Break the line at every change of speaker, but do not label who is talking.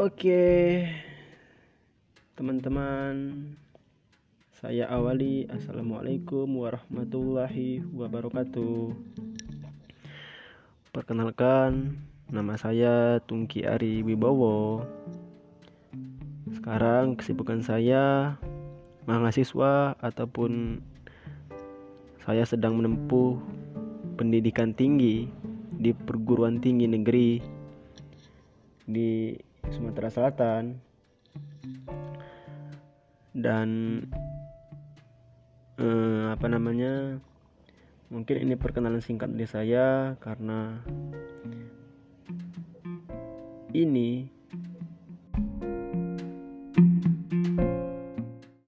Oke, teman-teman, saya awali. Assalamualaikum warahmatullahi wabarakatuh. Perkenalkan, nama saya Tungki Ari Wibowo. Sekarang kesibukan saya mahasiswa ataupun saya sedang menempuh pendidikan tinggi di perguruan tinggi negeri di Sumatera Selatan. Dan eh, apa namanya mungkin ini perkenalan singkat dari saya karena ini